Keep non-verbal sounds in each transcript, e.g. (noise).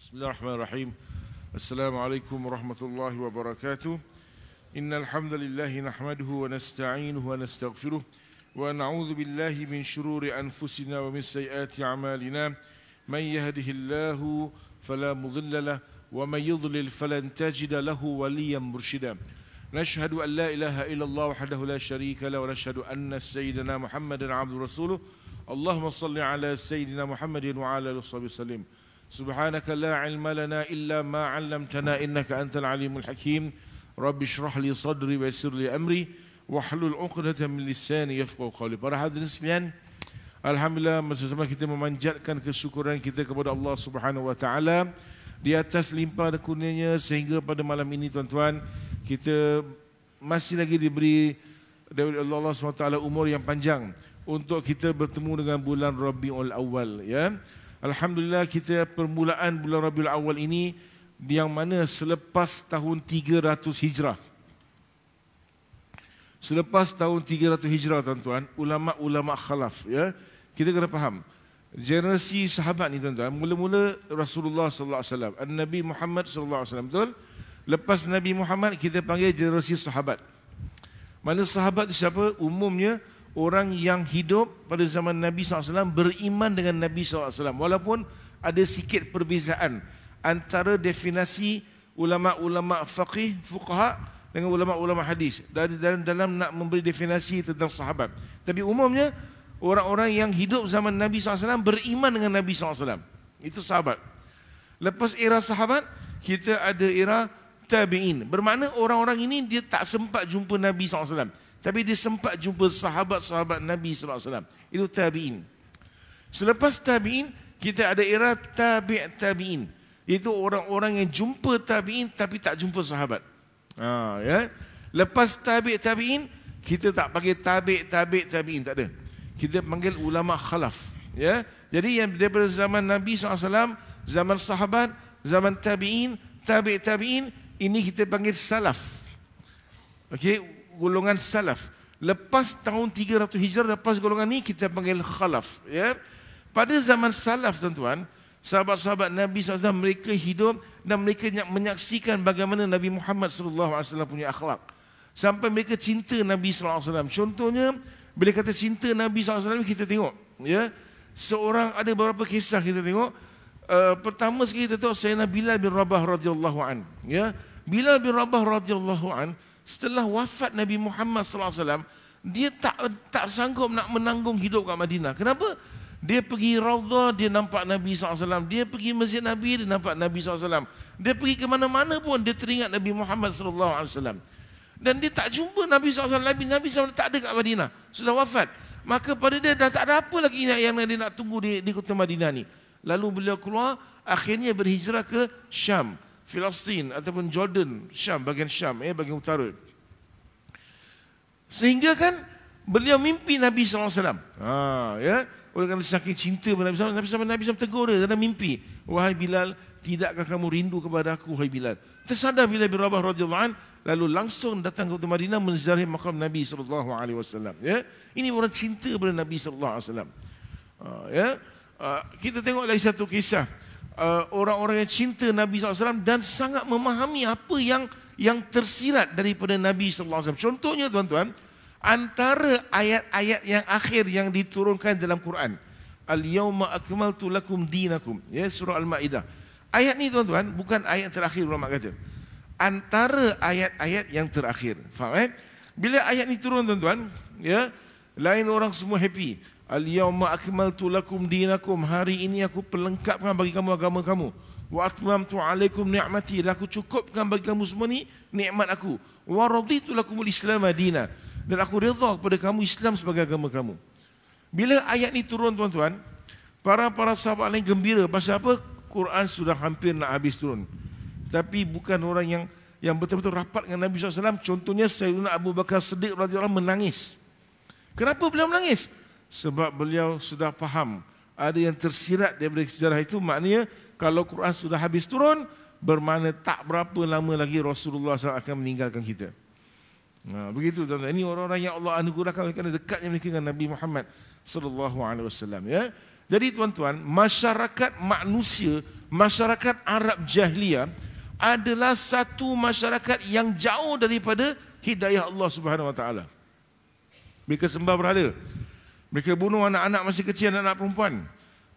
بسم الله الرحمن الرحيم. السلام عليكم ورحمة الله وبركاته. إن الحمد لله نحمده ونستعينه ونستغفره ونعوذ بالله من شرور أنفسنا ومن سيئات أعمالنا. من يهده الله فلا مضل له ومن يضلل فلن تجد له وليا مرشدا. نشهد أن لا إله إلا الله وحده لا شريك له ونشهد أن سيدنا محمدا عبد رسوله. اللهم صل على سيدنا محمد وعلى آله وصحبه وسلم. سبحانك لا علم لنا إلا ما علمتنا إنك أنت العليم الحكيم رب اشرح لي صدري ويسر لي أمري واحلل عقدة من لساني يفقهوا قولي Para hadirin sekalian, Alhamdulillah bersama kita memanjatkan kesyukuran kita kepada Allah Subhanahu wa taala di atas limpah kurnianya sehingga pada malam ini tuan-tuan kita masih lagi diberi dari Allah SWT umur yang panjang untuk kita bertemu dengan bulan Rabiul Awal ya. Alhamdulillah kita permulaan bulan Rabiul Awal ini yang mana selepas tahun 300 Hijrah. Selepas tahun 300 Hijrah tuan-tuan, ulama-ulama khalaf ya. Kita kena faham. Generasi sahabat ni tuan-tuan, mula-mula Rasulullah sallallahu alaihi wasallam, Nabi Muhammad sallallahu alaihi wasallam betul? Lepas Nabi Muhammad kita panggil generasi sahabat. Mana sahabat siapa? Umumnya orang yang hidup pada zaman Nabi SAW beriman dengan Nabi SAW. Walaupun ada sikit perbezaan antara definisi ulama-ulama faqih, fuqaha dengan ulama-ulama hadis dalam, dalam nak memberi definisi tentang sahabat. Tapi umumnya orang-orang yang hidup zaman Nabi SAW beriman dengan Nabi SAW. Itu sahabat. Lepas era sahabat, kita ada era tabi'in. Bermakna orang-orang ini dia tak sempat jumpa Nabi SAW. Tapi dia sempat jumpa sahabat-sahabat Nabi SAW. Itu tabi'in. Selepas tabi'in, kita ada era tabi' tabi'in. Itu orang-orang yang jumpa tabi'in tapi tak jumpa sahabat. Ha, ya. Lepas tabi' tabi'in, kita tak panggil tabi' tabi' tabi'in. Tak ada. Kita panggil ulama khalaf. Ya. Jadi yang daripada zaman Nabi SAW, zaman sahabat, zaman tabi'in, tabi' tabi'in, ini kita panggil salaf. Okey, golongan salaf. Lepas tahun 300 Hijrah lepas golongan ini kita panggil khalaf, ya. Pada zaman salaf tuan-tuan, sahabat-sahabat Nabi SAW mereka hidup dan mereka menyaksikan bagaimana Nabi Muhammad SAW punya akhlak. Sampai mereka cinta Nabi SAW. Contohnya, bila kata cinta Nabi SAW, kita tengok. ya Seorang, ada beberapa kisah kita tengok. Uh, pertama sekali kita tengok Sayyidina Bilal bin Rabah radhiyallahu an. Ya, Bilal bin Rabah radhiyallahu an setelah wafat Nabi Muhammad wasallam dia tak tak sanggup nak menanggung hidup kat Madinah. Kenapa? Dia pergi Raudhah, dia nampak Nabi SAW. Dia pergi Masjid Nabi, dia nampak Nabi SAW. Dia pergi ke mana-mana pun, dia teringat Nabi Muhammad SAW. Dan dia tak jumpa Nabi SAW. Nabi, Nabi SAW tak ada kat Madinah. Sudah wafat. Maka pada dia dah tak ada apa lagi yang dia nak tunggu di, di kota Madinah ni. Lalu beliau keluar, akhirnya berhijrah ke Syam. Filistin ataupun Jordan, Syam, bagian Syam, eh, bagian utara. Sehingga kan beliau mimpi Nabi SAW. Ha, ya. Oleh kerana saking cinta kepada Nabi SAW, Nabi SAW, Nabi SAW tegur dia dalam mimpi. Wahai Bilal, tidakkah kamu rindu kepada aku, wahai Bilal? Tersadar Bilal bin Rabah radhiyallahu an, lalu langsung datang ke Madinah menziarahi makam Nabi sallallahu alaihi wasallam. Ya, ini orang cinta kepada Nabi sallallahu alaihi wasallam. Uh, ya, uh, kita tengok lagi satu kisah uh, orang-orang yang cinta Nabi SAW dan sangat memahami apa yang yang tersirat daripada Nabi SAW. Contohnya tuan-tuan, antara ayat-ayat yang akhir yang diturunkan dalam Quran. Al-yawma akmaltu lakum dinakum. Ya, surah Al-Ma'idah. Ayat ni tuan-tuan, bukan ayat terakhir ulama kata. Antara ayat-ayat yang terakhir. Faham eh? Bila ayat ni turun tuan-tuan, ya, lain orang semua happy. Al-yawma akmaltu lakum dinakum. Hari ini aku pelengkapkan bagi kamu agama kamu. Wa atmamtu alaikum ni'mati. Dan aku cukupkan bagi kamu semua ni nikmat aku. Wa raditu lakumul islam adina. Dan aku redha kepada kamu Islam sebagai agama kamu. Bila ayat ni turun tuan-tuan, para-para sahabat lain gembira. Pasal apa? Quran sudah hampir nak habis turun. Tapi bukan orang yang yang betul-betul rapat dengan Nabi SAW. Contohnya Sayyidina Abu Bakar Siddiq radhiyallahu menangis. Kenapa beliau menangis? Sebab beliau sudah faham ada yang tersirat daripada sejarah itu maknanya kalau Quran sudah habis turun bermakna tak berapa lama lagi Rasulullah SAW akan meninggalkan kita. Nah, begitu tuan Ini orang-orang yang Allah anugerahkan kerana dekatnya mereka dengan Nabi Muhammad sallallahu alaihi wasallam ya. Jadi tuan-tuan, masyarakat manusia, masyarakat Arab jahiliyah adalah satu masyarakat yang jauh daripada hidayah Allah Subhanahu Wa Taala. Mereka sembah berhala. Mereka bunuh anak-anak masih kecil, anak-anak perempuan.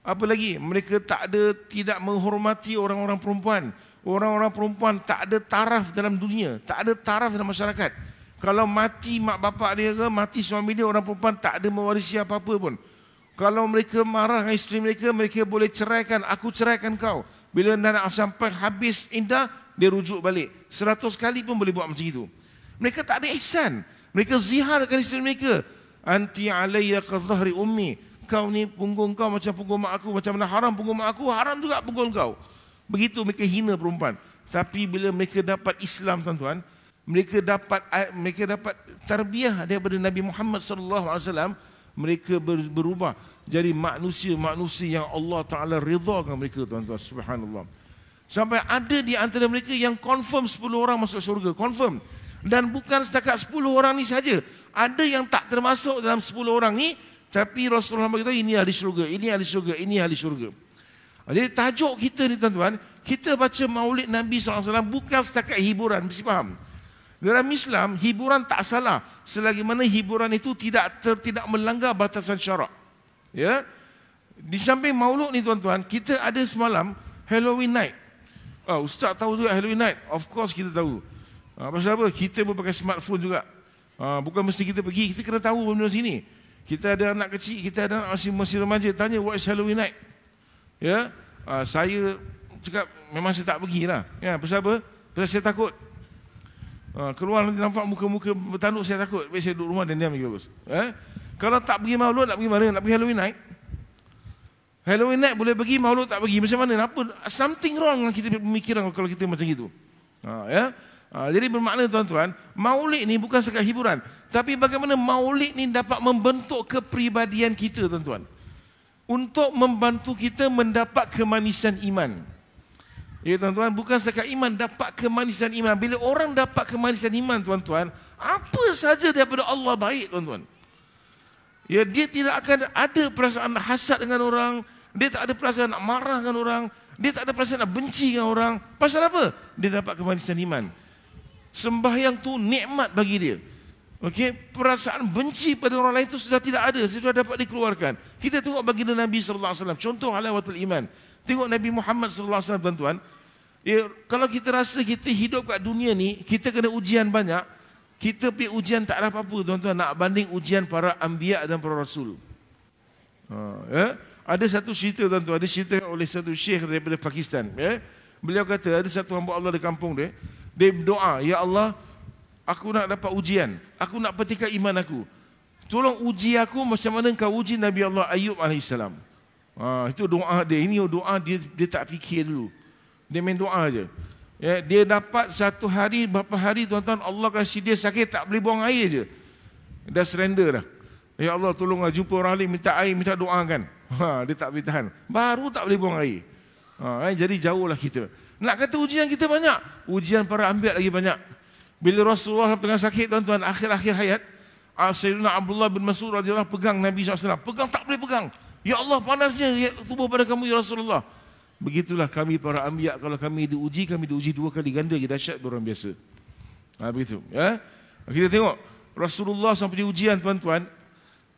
Apa lagi? Mereka tak ada tidak menghormati orang-orang perempuan. Orang-orang perempuan tak ada taraf dalam dunia, tak ada taraf dalam masyarakat. Kalau mati mak bapak dia ke, mati suami dia, orang perempuan tak ada mewarisi apa-apa pun. Kalau mereka marah dengan isteri mereka, mereka boleh ceraikan, aku ceraikan kau. Bila nak sampai habis indah, dia rujuk balik. Seratus kali pun boleh buat macam itu. Mereka tak ada ihsan. Mereka ziharkan isteri mereka. Anti alayya ka zahri ummi. Kau ni punggung kau macam punggung mak aku. Macam mana haram punggung mak aku, haram juga punggung kau. Begitu mereka hina perempuan. Tapi bila mereka dapat Islam tuan-tuan, mereka dapat mereka dapat tarbiyah daripada Nabi Muhammad sallallahu alaihi wasallam, mereka berubah jadi manusia-manusia yang Allah Taala redakan mereka tuan-tuan. Subhanallah. Sampai ada di antara mereka yang confirm 10 orang masuk syurga, confirm. Dan bukan setakat 10 orang ni saja. Ada yang tak termasuk dalam 10 orang ni, tapi Rasulullah berkata ini ahli syurga, ini ahli syurga, ini ahli syurga. Jadi tajuk kita ni tuan-tuan, kita baca maulid Nabi SAW bukan setakat hiburan, mesti faham. Dalam Islam, hiburan tak salah selagi mana hiburan itu tidak ter, tidak melanggar batasan syarak. Ya. Di samping maulud ni tuan-tuan, kita ada semalam Halloween night. Oh, ustaz tahu juga Halloween night. Of course kita tahu. Ha, pasal apa? Kita pun pakai smartphone juga. Ha, bukan mesti kita pergi, kita kena tahu benda sini. Kita ada anak kecil, kita ada anak masih, masih remaja, tanya what is Halloween night? ya? Uh, saya cakap memang saya tak pergi lah ya pasal apa? Pasal saya takut. Uh, keluar nanti nampak muka-muka bertanduk saya takut. Baik saya duduk rumah dan diam lagi bagus. Eh? kalau tak pergi maulud nak pergi mana? Nak pergi Halloween night? Halloween night boleh pergi maulud tak pergi. Macam mana? Apa something wrong dengan kita pemikiran kalau kita macam itu uh, ya uh, jadi bermakna tuan-tuan maulid ni bukan sekadar hiburan tapi bagaimana maulid ni dapat membentuk kepribadian kita tuan-tuan untuk membantu kita mendapat kemanisan iman. Ya tuan-tuan, bukan setakat iman, dapat kemanisan iman. Bila orang dapat kemanisan iman, tuan-tuan, apa saja daripada Allah baik, tuan-tuan. Ya, dia tidak akan ada perasaan hasad dengan orang, dia tak ada perasaan nak marah dengan orang, dia tak ada perasaan nak benci dengan orang. Pasal apa? Dia dapat kemanisan iman. Sembahyang tu nikmat bagi dia. Okey, perasaan benci pada orang lain itu sudah tidak ada, sudah dapat dikeluarkan. Kita tengok baginda Nabi sallallahu alaihi wasallam, contoh halawatul iman. Tengok Nabi Muhammad sallallahu alaihi wasallam tuan-tuan. Ya, kalau kita rasa kita hidup kat dunia ni, kita kena ujian banyak, kita pergi ujian tak ada apa-apa tuan-tuan nak banding ujian para anbiya dan para rasul. Ha, ya? Ada satu cerita tuan-tuan, ada cerita oleh satu syekh daripada Pakistan, ya. Beliau kata ada satu hamba Allah di kampung dia, dia berdoa, ya Allah, Aku nak dapat ujian. Aku nak petikan iman aku. Tolong uji aku macam mana kau uji Nabi Allah Ayub AS. Ha, itu doa dia. Ini doa dia, dia tak fikir dulu. Dia main doa aja. Ya, dia dapat satu hari, berapa hari tuan-tuan Allah kasih dia sakit tak boleh buang air je. Dah surrender dah. Ya Allah tolonglah jumpa orang lain minta air, minta doakan. Ha, dia tak boleh tahan. Baru tak boleh buang air. Ha, eh, jadi jauhlah kita. Nak kata ujian kita banyak. Ujian para ambil lagi banyak. Bila Rasulullah tengah sakit tuan-tuan akhir-akhir hayat, ah, Sayyidina Abdullah bin Mas'ud radhiyallahu pegang Nabi SAW. Pegang tak boleh pegang. Ya Allah panasnya ya, tubuh pada kamu ya Rasulullah. Begitulah kami para anbiya kalau kami diuji kami diuji dua kali ganda lagi dahsyat orang biasa. Ha, begitu ya. Kita tengok Rasulullah sampai ujian tuan-tuan.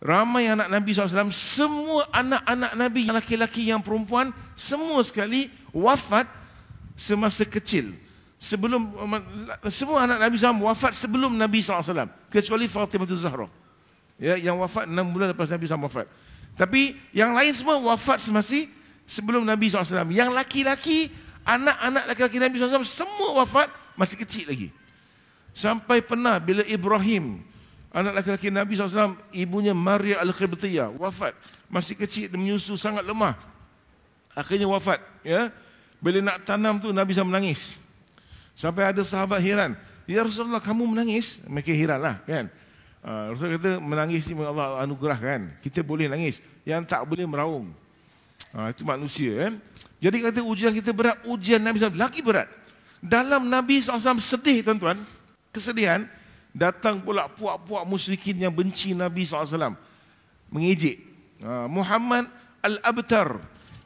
Ramai anak Nabi SAW, semua anak-anak Nabi laki-laki yang perempuan, semua sekali wafat semasa kecil. Sebelum semua anak Nabi SAW wafat sebelum Nabi SAW kecuali Fatimah Zahra. Ya, yang wafat 6 bulan lepas Nabi SAW wafat. Tapi yang lain semua wafat semasa sebelum Nabi SAW yang laki-laki anak-anak laki-laki Nabi SAW semua wafat masih kecil lagi. Sampai pernah bila Ibrahim anak laki-laki Nabi SAW ibunya Maria Al-Qibtiyah wafat. Masih kecil menyusu sangat lemah. Akhirnya wafat ya bila nak tanam tu Nabi SAW menangis Sampai ada sahabat heran. Ya Rasulullah kamu menangis? Mereka heran lah kan. Uh, Rasulullah kata menangis ni Allah anugerah kan. Kita boleh nangis. Yang tak boleh meraung. Uh, itu manusia kan. Jadi kata ujian kita berat. Ujian Nabi SAW lagi berat. Dalam Nabi SAW sedih tuan-tuan. Kesedihan. Datang pula puak-puak musyrikin yang benci Nabi SAW. Mengejek. Uh, Muhammad al-abtar.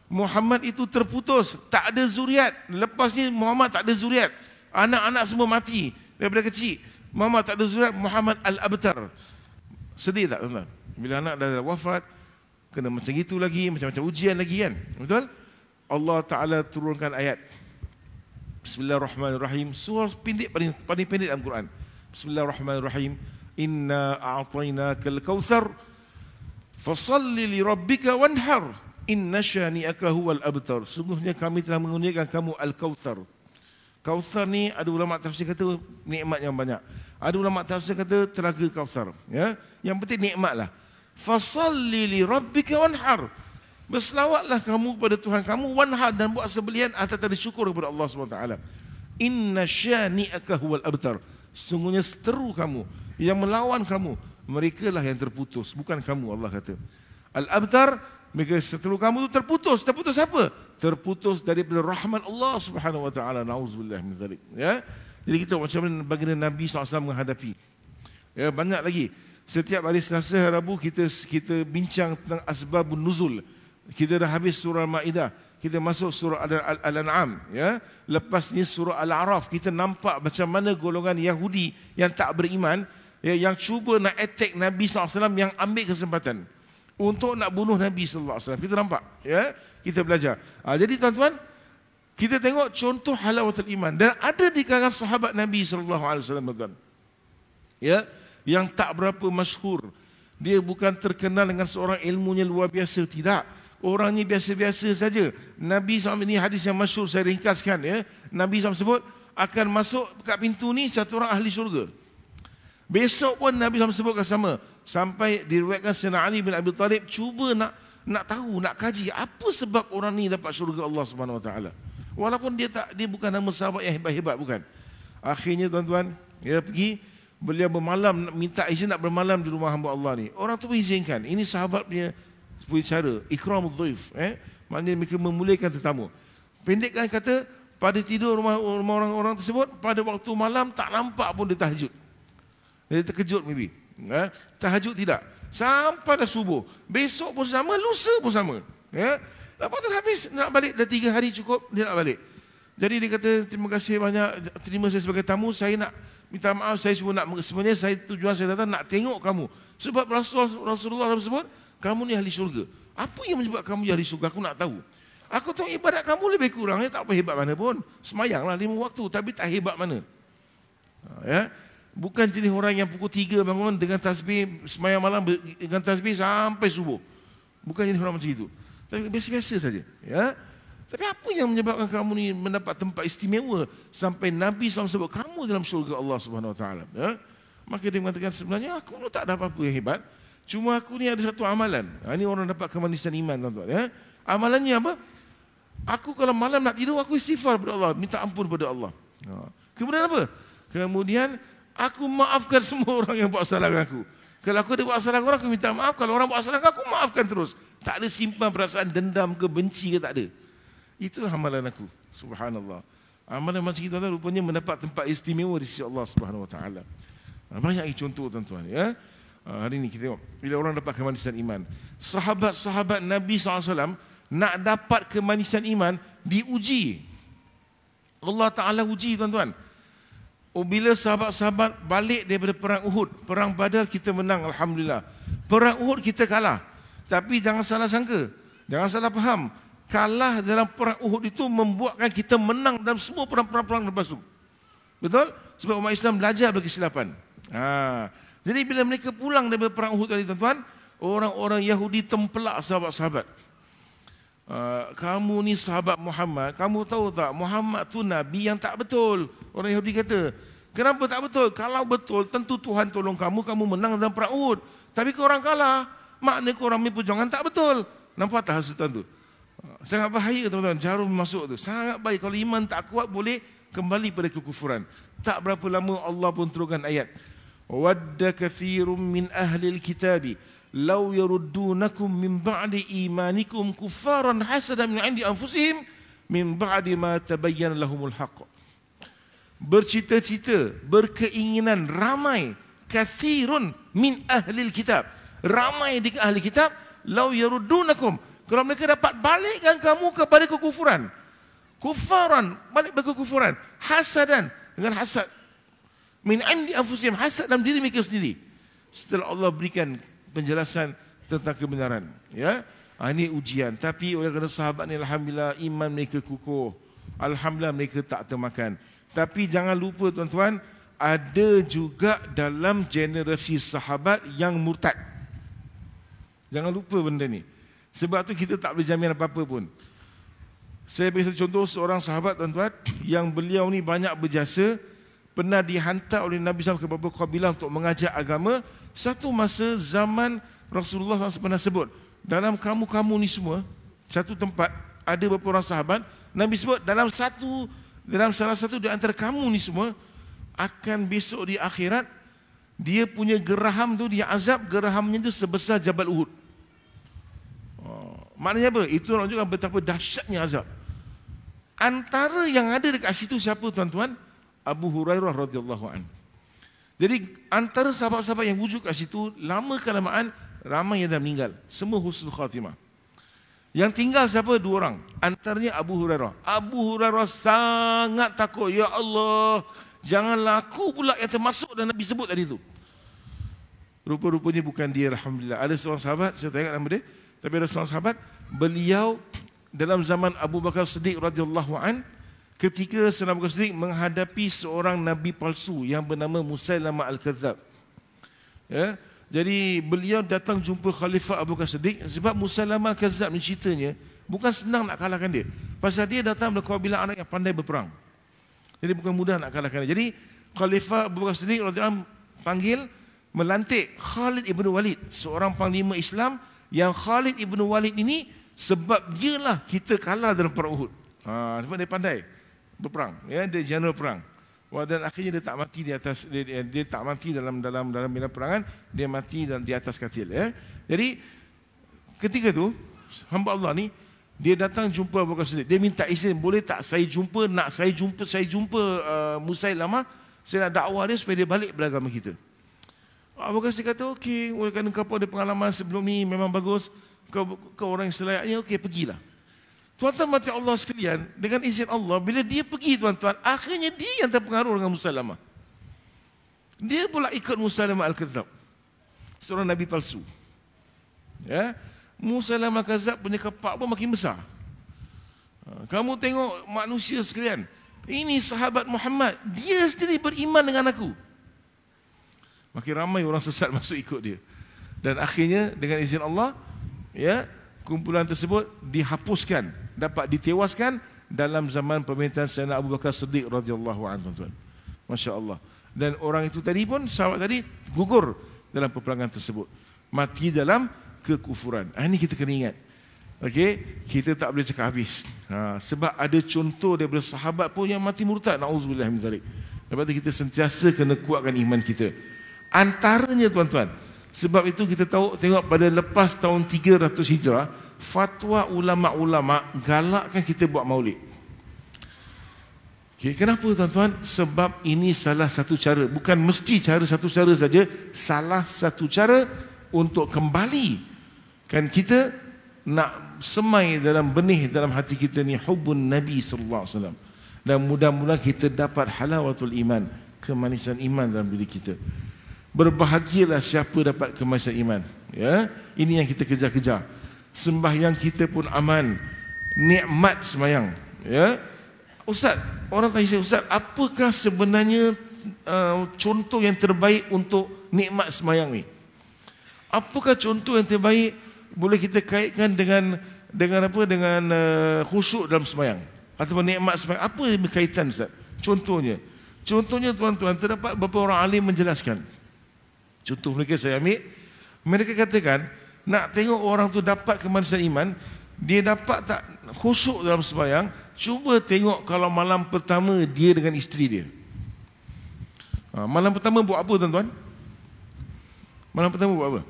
Muhammad itu terputus, tak ada zuriat. Lepas ni Muhammad tak ada zuriat. Anak-anak semua mati daripada kecil. Muhammad tak ada zuriat, Muhammad al-abtar. Sedih tak tuan-tuan? Bila anak dah wafat, kena macam itu lagi, macam-macam ujian lagi kan? Betul? Allah Ta'ala turunkan ayat. Bismillahirrahmanirrahim. Surah pendek paling, paling pendek dalam Quran. Bismillahirrahmanirrahim. Inna a'tainaka al-kawthar. Fasalli li rabbika wanhar. Inna syani'aka huwal abtar. Sungguhnya kami telah mengunikan kamu al-kawthar. Kawthar ni ada ulama tafsir kata nikmat yang banyak. Ada ulama tafsir kata telaga kawthar. Ya? Yang penting nikmatlah. Fasalli li rabbika wanhar. Berselawatlah kamu kepada Tuhan kamu wanhar dan buat sebelian atas tadi syukur kepada Allah SWT. Inna syani'aka huwal abtar. Sungguhnya seteru kamu yang melawan kamu. Mereka lah yang terputus. Bukan kamu Allah kata. Al-abtar, mereka seteru kamu itu terputus. Terputus apa? Terputus daripada rahmat Allah Subhanahu Wa Taala. Nauzubillah min dzalik. Ya. Jadi kita macam mana baginda Nabi SAW menghadapi. Ya, banyak lagi. Setiap hari Selasa Rabu kita kita bincang tentang asbabun nuzul. Kita dah habis surah Al-Maidah. Kita masuk surah Al-An'am. Ya? Lepas ni surah Al-A'raf. Kita nampak macam mana golongan Yahudi yang tak beriman. Ya, yang cuba nak attack Nabi SAW yang ambil kesempatan. Untuk nak bunuh Nabi SAW. Kita nampak. Ya? Kita belajar. Ha, jadi tuan-tuan. Kita tengok contoh halawatul iman. Dan ada di kalangan sahabat Nabi SAW. Tuan. Ya? Yang tak berapa masyhur. Dia bukan terkenal dengan seorang ilmunya luar biasa. Tidak orang ni biasa-biasa saja. Nabi SAW ini hadis yang masyur saya ringkaskan ya. Nabi SAW sebut akan masuk kat pintu ni satu orang ahli syurga. Besok pun Nabi SAW sebutkan sama. Sampai diriwayatkan Sayyidina Ali bin Abi Talib cuba nak nak tahu, nak kaji apa sebab orang ni dapat syurga Allah Subhanahu Wa Taala. Walaupun dia tak dia bukan nama sahabat yang hebat-hebat bukan. Akhirnya tuan-tuan, dia pergi beliau bermalam minta izin nak bermalam di rumah hamba Allah ni. Orang tu izinkan. Ini sahabat punya punya cara ikram dhaif eh maknanya mereka memuliakan tetamu pendekkan kata pada tidur rumah, rumah orang-orang tersebut pada waktu malam tak nampak pun dia tahajud dia terkejut maybe eh tahajud tidak sampai dah subuh besok pun sama lusa pun sama ya lepas tu habis nak balik dah tiga hari cukup dia nak balik jadi dia kata terima kasih banyak terima saya sebagai tamu saya nak minta maaf saya cuma nak sebenarnya saya tujuan saya datang nak tengok kamu sebab Rasulullah Rasulullah sebut kamu ni ahli syurga. Apa yang menyebabkan kamu jadi syurga? Aku nak tahu. Aku tahu ibadat kamu lebih kurang. Ya, tak apa hebat mana pun. Semayanglah lima waktu. Tapi tak hebat mana. Ha, ya. Bukan jenis orang yang pukul tiga bangun dengan tasbih semayang malam dengan tasbih sampai subuh. Bukan jenis orang macam itu. Tapi biasa-biasa saja. Ya. Tapi apa yang menyebabkan kamu ni mendapat tempat istimewa sampai Nabi SAW sebut kamu dalam syurga Allah Subhanahu Taala. Ya. Maka dia mengatakan sebenarnya aku tak ada apa-apa yang hebat. Cuma aku ni ada satu amalan. Ha, ini orang dapat kemanisan iman tuan-tuan. Ya. Amalannya apa? Aku kalau malam nak tidur, aku istighfar kepada Allah. Minta ampun kepada Allah. Ha. Kemudian apa? Kemudian aku maafkan (laughs) semua orang yang buat salah aku. Kalau aku ada buat salah orang, aku minta maaf. Kalau orang buat salah aku, maafkan terus. Tak ada simpan perasaan dendam ke benci ke tak ada. Itu amalan aku. Subhanallah. Amalan macam itu rupanya mendapat tempat istimewa di sisi Allah Subhanahu Wa Taala. Ha, banyak contoh tuan-tuan ya. Ah, hari ini kita tengok bila orang dapat kemanisan iman. Sahabat-sahabat Nabi SAW nak dapat kemanisan iman diuji. Allah Taala uji tuan-tuan. Oh, bila sahabat-sahabat balik daripada perang Uhud, perang Badar kita menang alhamdulillah. Perang Uhud kita kalah. Tapi jangan salah sangka, jangan salah faham. Kalah dalam perang Uhud itu membuatkan kita menang dalam semua perang-perang lepas itu. Betul? Sebab umat Islam belajar dari kesilapan. Ha. Jadi bila mereka pulang dari perang Uhud tadi tuan-tuan, orang-orang Yahudi tempelak sahabat-sahabat. Eh, kamu ni sahabat Muhammad, kamu tahu tak Muhammad tu nabi yang tak betul. Orang Yahudi kata, kenapa tak betul? Kalau betul tentu Tuhan tolong kamu, kamu menang dalam perang Uhud. Tapi kau orang kalah. makna kau orang ni perjuangan tak betul. Nampak tak hasutan tu? Eh, sangat bahaya tuan-tuan jarum masuk tu. Sangat baik kalau iman tak kuat boleh kembali pada kekufuran. Tak berapa lama Allah pun turunkan ayat. Wadda kathirum min ahli alkitab law yuruddunakum min ba'di imanikum kuffaran hasadan min 'indi anfusihim min ba'di ma tabayyana lahumul haqq. Bercita-cita berkeinginan ramai kathirun min ahli kitab. Ramai di ahli kitab law yuruddunakum kalau mereka dapat balikkan kamu kepada kekufuran. Kufaran balik ke kekufuran. Hasadan dengan hasad. Min andi anfusihim hasad dalam diri mereka sendiri. Setelah Allah berikan penjelasan tentang kebenaran. Ya, ha, Ini ujian. Tapi oleh kerana sahabat ni, Alhamdulillah, iman mereka kukuh. Alhamdulillah mereka tak termakan. Tapi jangan lupa tuan-tuan, ada juga dalam generasi sahabat yang murtad. Jangan lupa benda ni. Sebab tu kita tak boleh jamin apa-apa pun. Saya bagi contoh seorang sahabat tuan-tuan yang beliau ni banyak berjasa pernah dihantar oleh Nabi SAW ke beberapa kabilah untuk mengajar agama satu masa zaman Rasulullah SAW pernah sebut dalam kamu-kamu ni semua satu tempat ada beberapa orang sahabat Nabi sebut dalam satu dalam salah satu di antara kamu ni semua akan besok di akhirat dia punya geraham tu dia azab gerahamnya tu sebesar Jabal Uhud Maknanya apa? Itu menunjukkan betapa dahsyatnya azab. Antara yang ada dekat situ siapa tuan-tuan? Abu Hurairah radhiyallahu an. Jadi antara sahabat-sahabat yang wujud kat situ lama kelamaan ramai yang dah meninggal. Semua husnul khatimah. Yang tinggal siapa? Dua orang. Antaranya Abu Hurairah. Abu Hurairah sangat takut. Ya Allah, janganlah aku pula yang termasuk dan Nabi sebut tadi tu. Rupa-rupanya bukan dia Alhamdulillah. Ada seorang sahabat, saya tengok nama dia. Tapi ada seorang sahabat, beliau dalam zaman Abu Bakar Siddiq radhiyallahu an ketika Sayyidina Abu Bakar menghadapi seorang nabi palsu yang bernama Musailamah al-Kadzab. Ya. Jadi beliau datang jumpa Khalifah Abu Bakar Siddiq sebab Musailamah al-Kadzab ni ceritanya bukan senang nak kalahkan dia. Pasal dia datang dari kabilah anak yang pandai berperang. Jadi bukan mudah nak kalahkan dia. Jadi Khalifah Abu Bakar Siddiq radhiyallahu panggil melantik Khalid ibn Walid, seorang panglima Islam yang Khalid ibn Walid ini sebab dialah kita kalah dalam perang Uhud. Ha, sebab dia pandai berperang. Ya, dia general perang. Wah, dan akhirnya dia tak mati di atas dia, dia, dia tak mati dalam dalam dalam medan perangan, dia mati dalam di atas katil ya. Jadi ketika tu hamba Allah ni dia datang jumpa Abu Siddiq. Dia minta izin, boleh tak saya jumpa, nak saya jumpa, saya jumpa uh, Musailamah, saya nak dakwah dia supaya dia balik beragama kita. Abu Bakar kata, okey, oleh kerana kau ada pengalaman sebelum ni memang bagus, kau, kau orang yang selayaknya, okey, pergilah. Tuan-tuan mati Allah sekalian, dengan izin Allah, bila dia pergi tuan-tuan, akhirnya dia yang terpengaruh dengan Musalamah. Dia pula ikut Musalamah Al-Kadzab. Seorang Nabi palsu. Ya, Musalamah Al-Kadzab punya kepak pun makin besar. Ha, kamu tengok manusia sekalian, ini sahabat Muhammad, dia sendiri beriman dengan aku. Makin ramai orang sesat (laughs) masuk ikut dia. Dan akhirnya dengan izin Allah, ya, kumpulan tersebut dihapuskan, dapat ditewaskan dalam zaman pemerintahan Sayyidina Abu Bakar Siddiq radhiyallahu anhu tuan. Masya-Allah. Dan orang itu tadi pun sahabat tadi gugur dalam peperangan tersebut. Mati dalam kekufuran. Ah, ini kita kena ingat. Okey, kita tak boleh cakap habis. Ha, sebab ada contoh daripada sahabat pun yang mati murtad. Nauzubillah min zalik. Sebab itu kita sentiasa kena kuatkan iman kita. Antaranya tuan-tuan. Sebab itu kita tahu tengok pada lepas tahun 300 Hijrah, fatwa ulama-ulama galakkan kita buat maulid. Okay, kenapa tuan-tuan? Sebab ini salah satu cara, bukan mesti cara satu cara saja, salah satu cara untuk kembali kan kita nak semai dalam benih dalam hati kita ni hubun Nabi sallallahu alaihi wasallam. Dan mudah-mudahan kita dapat halawatul iman, kemanisan iman dalam diri kita. Berbahagialah siapa dapat kemasan iman. Ya, ini yang kita kejar-kejar. Sembahyang kita pun aman. Nikmat sembahyang. Ya, Ustaz, orang tanya saya, Ustaz, apakah sebenarnya uh, contoh yang terbaik untuk nikmat sembahyang ni? Apakah contoh yang terbaik boleh kita kaitkan dengan dengan apa dengan uh, khusyuk dalam sembahyang ataupun nikmat sembahyang? Apa yang berkaitan Ustaz? Contohnya. Contohnya tuan-tuan terdapat beberapa orang alim menjelaskan. Contoh mereka saya ambil. Mereka katakan, nak tengok orang tu dapat kemanisan iman, dia dapat tak khusyuk dalam sembahyang, cuba tengok kalau malam pertama dia dengan isteri dia. Ha, malam pertama buat apa tuan-tuan? Malam pertama buat apa?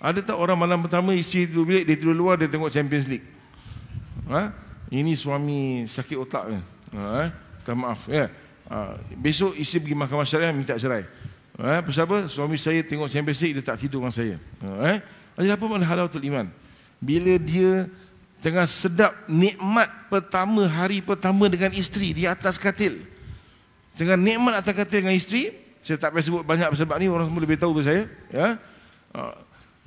Ada tak orang malam pertama isteri tidur bilik, dia tidur luar, dia tengok Champions League? Ha? Ini suami sakit otak ke? Ha, eh? maaf. Ya. Ha, besok isteri pergi mahkamah syariah minta cerai. Eh, pasal apa? Suami saya tengok Champions League, dia tak tidur dengan saya. Eh? Jadi apa makna halawatul iman? Bila dia Tengah sedap nikmat pertama hari pertama dengan isteri di atas katil. Dengan nikmat atas katil dengan isteri, saya tak payah sebut banyak sebab ni orang semua lebih tahu daripada saya, ya. Uh,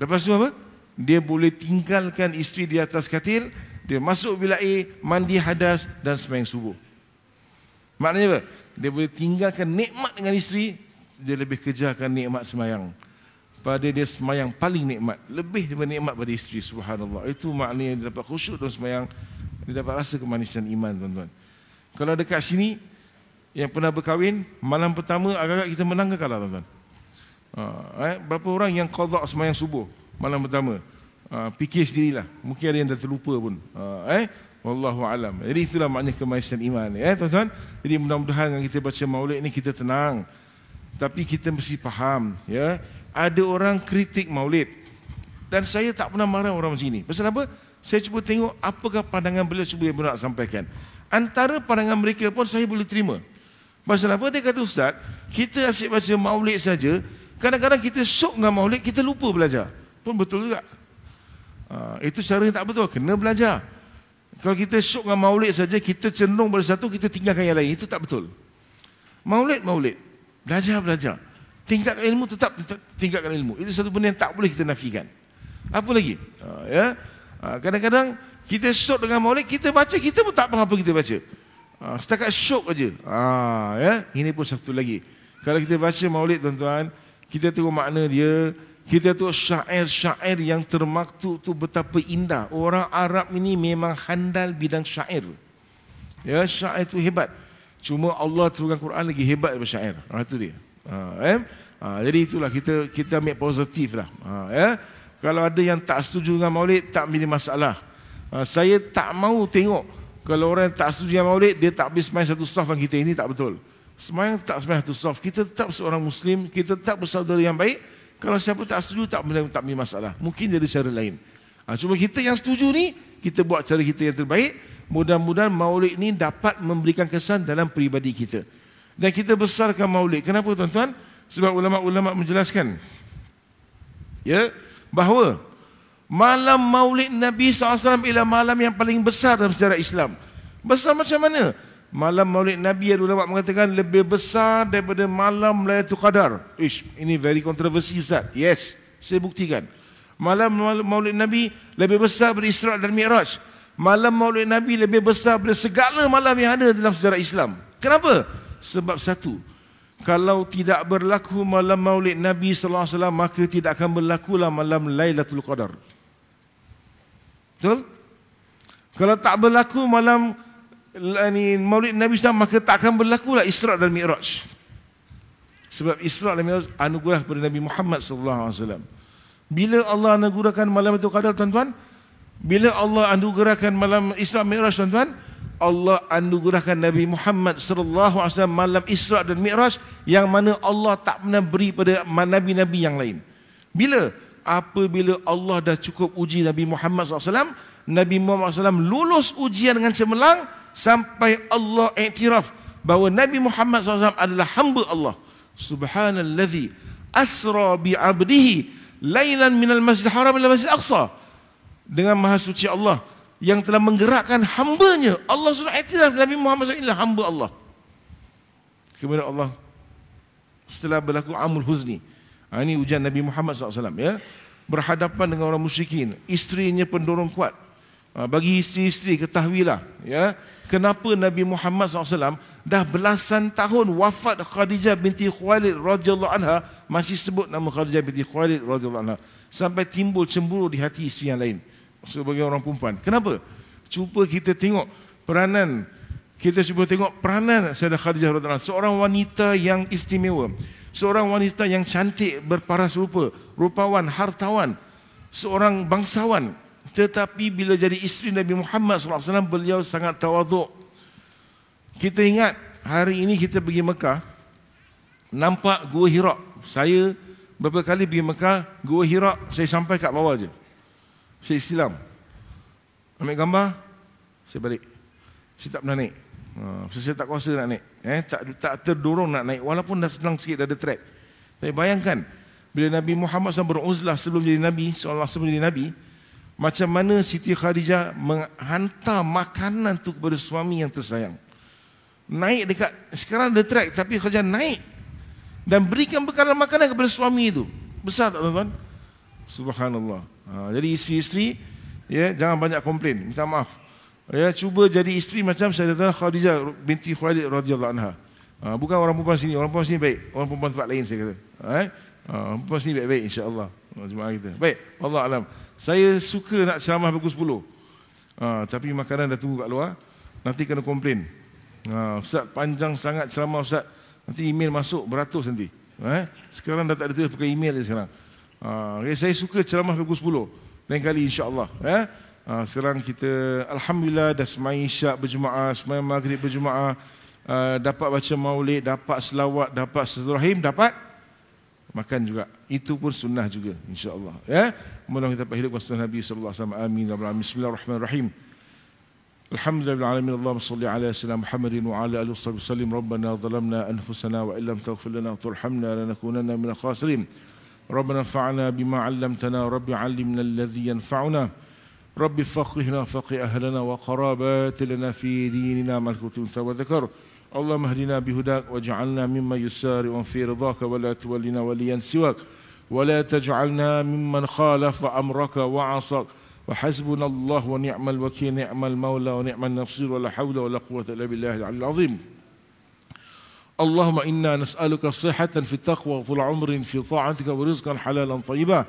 lepas tu apa? Dia boleh tinggalkan isteri di atas katil, dia masuk bilik air, mandi hadas dan sembahyang subuh. Maknanya apa? Dia boleh tinggalkan nikmat dengan isteri, dia lebih kejarkan nikmat sembahyang pada dia semayang paling nikmat. Lebih daripada nikmat pada isteri subhanallah. Itu maknanya dia dapat khusyuk dalam semayang dia dapat rasa kemanisan iman tuan-tuan. Kalau dekat sini yang pernah berkahwin malam pertama agak-agak kita menang ke kalah tuan-tuan? Ha, eh, berapa orang yang qada semayang subuh malam pertama? Ha, fikir sendirilah. Mungkin ada yang dah terlupa pun. Ha, eh wallahu alam. Jadi itulah maknanya kemanisan iman ya tuan-tuan? Jadi mudah-mudahan kita baca maulid ini kita tenang. Tapi kita mesti faham ya ada orang kritik maulid dan saya tak pernah marah orang macam ini. Pasal apa? Saya cuba tengok apakah pandangan beliau cuba yang nak sampaikan. Antara pandangan mereka pun saya boleh terima. Pasal apa? Dia kata Ustaz, kita asyik baca maulid saja. Kadang-kadang kita syok dengan maulid, kita lupa belajar. Pun betul juga. Uh, itu cara yang tak betul. Kena belajar. Kalau kita syok dengan maulid saja, kita cenderung pada satu, kita tinggalkan yang lain. Itu tak betul. Maulid, maulid. Belajar, belajar tingkatkan ilmu tetap tingkatkan ilmu. Itu satu benda yang tak boleh kita nafikan. Apa lagi? Ha, ya. Ha, kadang-kadang kita syok dengan maulid, kita baca, kita pun tak apa kita baca. Ha, setakat syok aja. Ha, ya. Ini pun satu lagi. Kalau kita baca maulid tuan-tuan, kita tengok makna dia, kita tengok syair-syair yang termaktub tu betapa indah. Orang Arab ini memang handal bidang syair. Ya, syair itu hebat. Cuma Allah turunkan Quran lagi hebat daripada syair. Ha, itu dia. Ha, eh? ha, jadi itulah kita kita ambil positif lah. Ha, eh? Kalau ada yang tak setuju dengan maulid, tak menjadi masalah. Ha, saya tak mau tengok kalau orang tak setuju dengan maulid, dia tak habis main satu soft dengan kita. Ini tak betul. Semayang tak semayang satu soft. Kita tetap seorang Muslim, kita tetap bersaudara yang baik. Kalau siapa tak setuju, tak menjadi tak masalah. Mungkin jadi cara lain. Ha, cuma kita yang setuju ni, kita buat cara kita yang terbaik. Mudah-mudahan maulid ini dapat memberikan kesan dalam peribadi kita dan kita besarkan maulid. Kenapa tuan-tuan? Sebab ulama-ulama menjelaskan ya bahawa malam maulid Nabi SAW ialah malam yang paling besar dalam sejarah Islam. Besar macam mana? Malam maulid Nabi ada ulama mengatakan lebih besar daripada malam Lailatul Qadar. Ish, ini very controversy Ustaz. Yes, saya buktikan. Malam maulid Nabi lebih besar daripada Isra dan Mi'raj. Malam maulid Nabi lebih besar daripada segala malam yang ada dalam sejarah Islam. Kenapa? Sebab satu, kalau tidak berlaku malam maulid Nabi sallallahu alaihi wasallam maka tidak akan berlakulah malam Lailatul Qadar. Betul? Kalau tak berlaku malam ini maulid Nabi SAW maka tak akan berlakulah Isra dan Mi'raj. Sebab Isra dan Mi'raj anugerah kepada Nabi Muhammad sallallahu alaihi wasallam. Bila Allah anugerahkan malam itu qadar tuan-tuan? Bila Allah anugerahkan malam Isra Mi'raj tuan-tuan? Allah anugerahkan Nabi Muhammad sallallahu alaihi wasallam malam Isra dan Mi'raj yang mana Allah tak pernah beri pada nabi-nabi yang lain. Bila? Apabila Allah dah cukup uji Nabi Muhammad SAW, Nabi Muhammad SAW lulus ujian dengan cemerlang sampai Allah iktiraf bahawa Nabi Muhammad SAW adalah hamba Allah. Subhanalladzi asra bi 'abdihi lailan minal masjidil haram ila masjidil aqsa. Dengan maha suci Allah yang telah menggerakkan hambanya. Allah sudah iktiraf Nabi Muhammad SAW adalah hamba Allah. Kemudian Allah setelah berlaku Amul Huzni. Ha, ini ujian Nabi Muhammad SAW. Ya, berhadapan dengan orang musyrikin. Isterinya pendorong kuat. Ha, bagi isteri-isteri ketahuilah. Ya, kenapa Nabi Muhammad SAW dah belasan tahun wafat Khadijah binti Khuwailid radhiyallahu anha masih sebut nama Khadijah binti Khuwailid radhiyallahu anha sampai timbul cemburu di hati isteri yang lain sebagai orang perempuan. Kenapa? Cuba kita tengok peranan kita cuba tengok peranan Sayyidah Khadijah radhiyallahu seorang wanita yang istimewa, seorang wanita yang cantik berparas rupa, rupawan, hartawan, seorang bangsawan. Tetapi bila jadi isteri Nabi Muhammad SAW, beliau sangat tawaduk. Kita ingat hari ini kita pergi Mekah, nampak Gua Hira. Saya beberapa kali pergi Mekah, Gua Hira, saya sampai kat bawah je. Saya Islam. Ambil gambar, saya balik. Saya tak pernah naik. Uh, saya tak kuasa nak naik. Eh, tak, tak terdorong nak naik. Walaupun dah senang sikit, dah ada track. Tapi bayangkan, bila Nabi Muhammad SAW beruzlah sebelum jadi Nabi, seolah sebelum jadi Nabi, macam mana Siti Khadijah menghantar makanan tu kepada suami yang tersayang. Naik dekat sekarang ada track tapi Khadijah naik dan berikan bekalan makanan kepada suami itu. Besar tak tuan-tuan? Subhanallah. Ha, jadi isteri-isteri ya jangan banyak komplain, minta maaf. Ya cuba jadi isteri macam Sayyidatina Khadijah binti Khuwailid radhiyallahu anha. Ha, bukan orang perempuan sini, orang perempuan sini baik, orang perempuan tempat lain saya kata. Ha, eh? ha perempuan sini baik-baik insya-Allah. Jemaah kita. Baik, Allah alam. Saya suka nak ceramah pukul 10. Ha, tapi makanan dah tunggu kat luar. Nanti kena komplain. Ha, Ustaz panjang sangat ceramah Ustaz. Nanti email masuk beratus nanti. Ha, sekarang dah tak ada tulis pakai email sekarang. Ha, saya suka ceramah pukul 10. Lain kali insya-Allah. Ha? Ha, sekarang kita Alhamdulillah dah semai isyak berjemaah, semai maghrib berjemaah. Uh, dapat baca maulid, dapat selawat, dapat silaturahim, dapat makan juga. Itu pun sunnah juga insya-Allah. Ya. Mudah kita dapat hidup sunnah Nabi sallallahu alaihi wasallam. Amin ya rabbal Bismillahirrahmanirrahim. Alhamdulillah alamin Allahumma salli ala sayyidina Muhammadin wa ala alihi wasallam sallim rabbana zalamna anfusana wa illam taghfir lana wa tarhamna lanakunanna minal khasirin. ربنا انفعنا بما علمتنا ربي علمنا الذي ينفعنا. ربي فقهنا فقه أهلنا وقرابات لنا في ديننا ما كنت وذكر. اللهم اهدنا بهداك واجعلنا ممن يسارع في رضاك ولا تولنا وليا سواك. ولا تجعلنا ممن خالف أمرك وعصاك. وحسبنا الله ونعم الوكيل نعم المولى ونعم النصير ولا حول ولا قوة إلا بالله العلي العظيم. اللهم إنا نسألك صحة في التقوى وطول عمر في طاعتك ورزقا حلالا طيبا.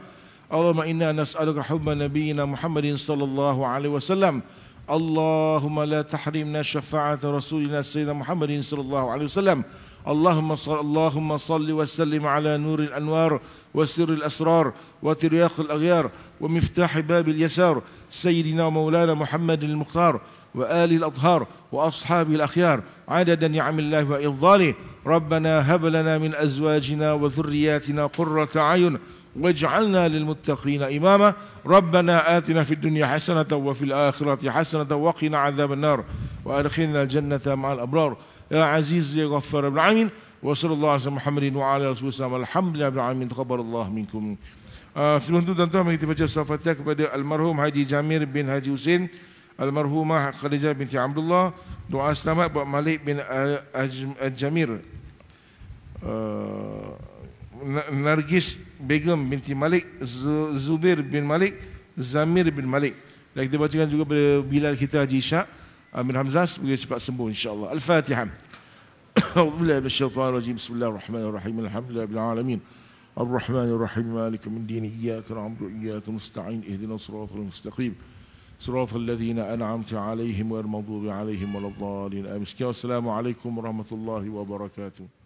اللهم إنا نسألك حب نبينا محمد صلى الله عليه وسلم. اللهم لا تحرمنا شفاعة رسولنا سيدنا محمد صلى الله عليه وسلم. اللهم صل اللهم صل وسلم على نور الأنوار وسر الأسرار وترياق الأغيار ومفتاح باب اليسار. سيدنا ومولانا محمد المختار وآل الأطهار وأصحاب الأخيار. عدد نعم الله وإفضاله ربنا هب لنا من أزواجنا وذرياتنا قرة أعين واجعلنا للمتقين إماما. ربنا آتنا في الدنيا حسنة وفي الآخرة حسنة وقنا عذاب النار. وأدخلنا الجنة مع الأبرار. يا عزيز يا غفار ابن العالمين. وصلى الله على محمد وعلى رسول الله الحمد لله رب العالمين. تقبل الله منكم. Uh, sebelum itu tuan-tuan mari kita baca surah Fatihah kepada almarhum Haji Jamir bin Haji Husin, almarhumah Khadijah binti Abdullah, doa selamat buat Malik bin Al-Jamir. Uh, Nargis Begum binti Malik, Zubir bin Malik, Zamir bin Malik. Dan kita bacakan juga pada Bilal kita Haji Isyak, Amir Hamzah, semoga cepat sembuh insyaAllah. Al-Fatihah. أعوذ بالله من الشيطان الرجيم بسم الله الرحمن الرحيم الحمد لله رب العالمين الرحمن الرحيم مالك من دين إياك نعبد وإياك نستعين اهدنا الصراط المستقيم صراط الذين أنعمت عليهم غير المغضوب عليهم ولا الضالين. آمين. والسلام عليكم ورحمة الله وبركاته.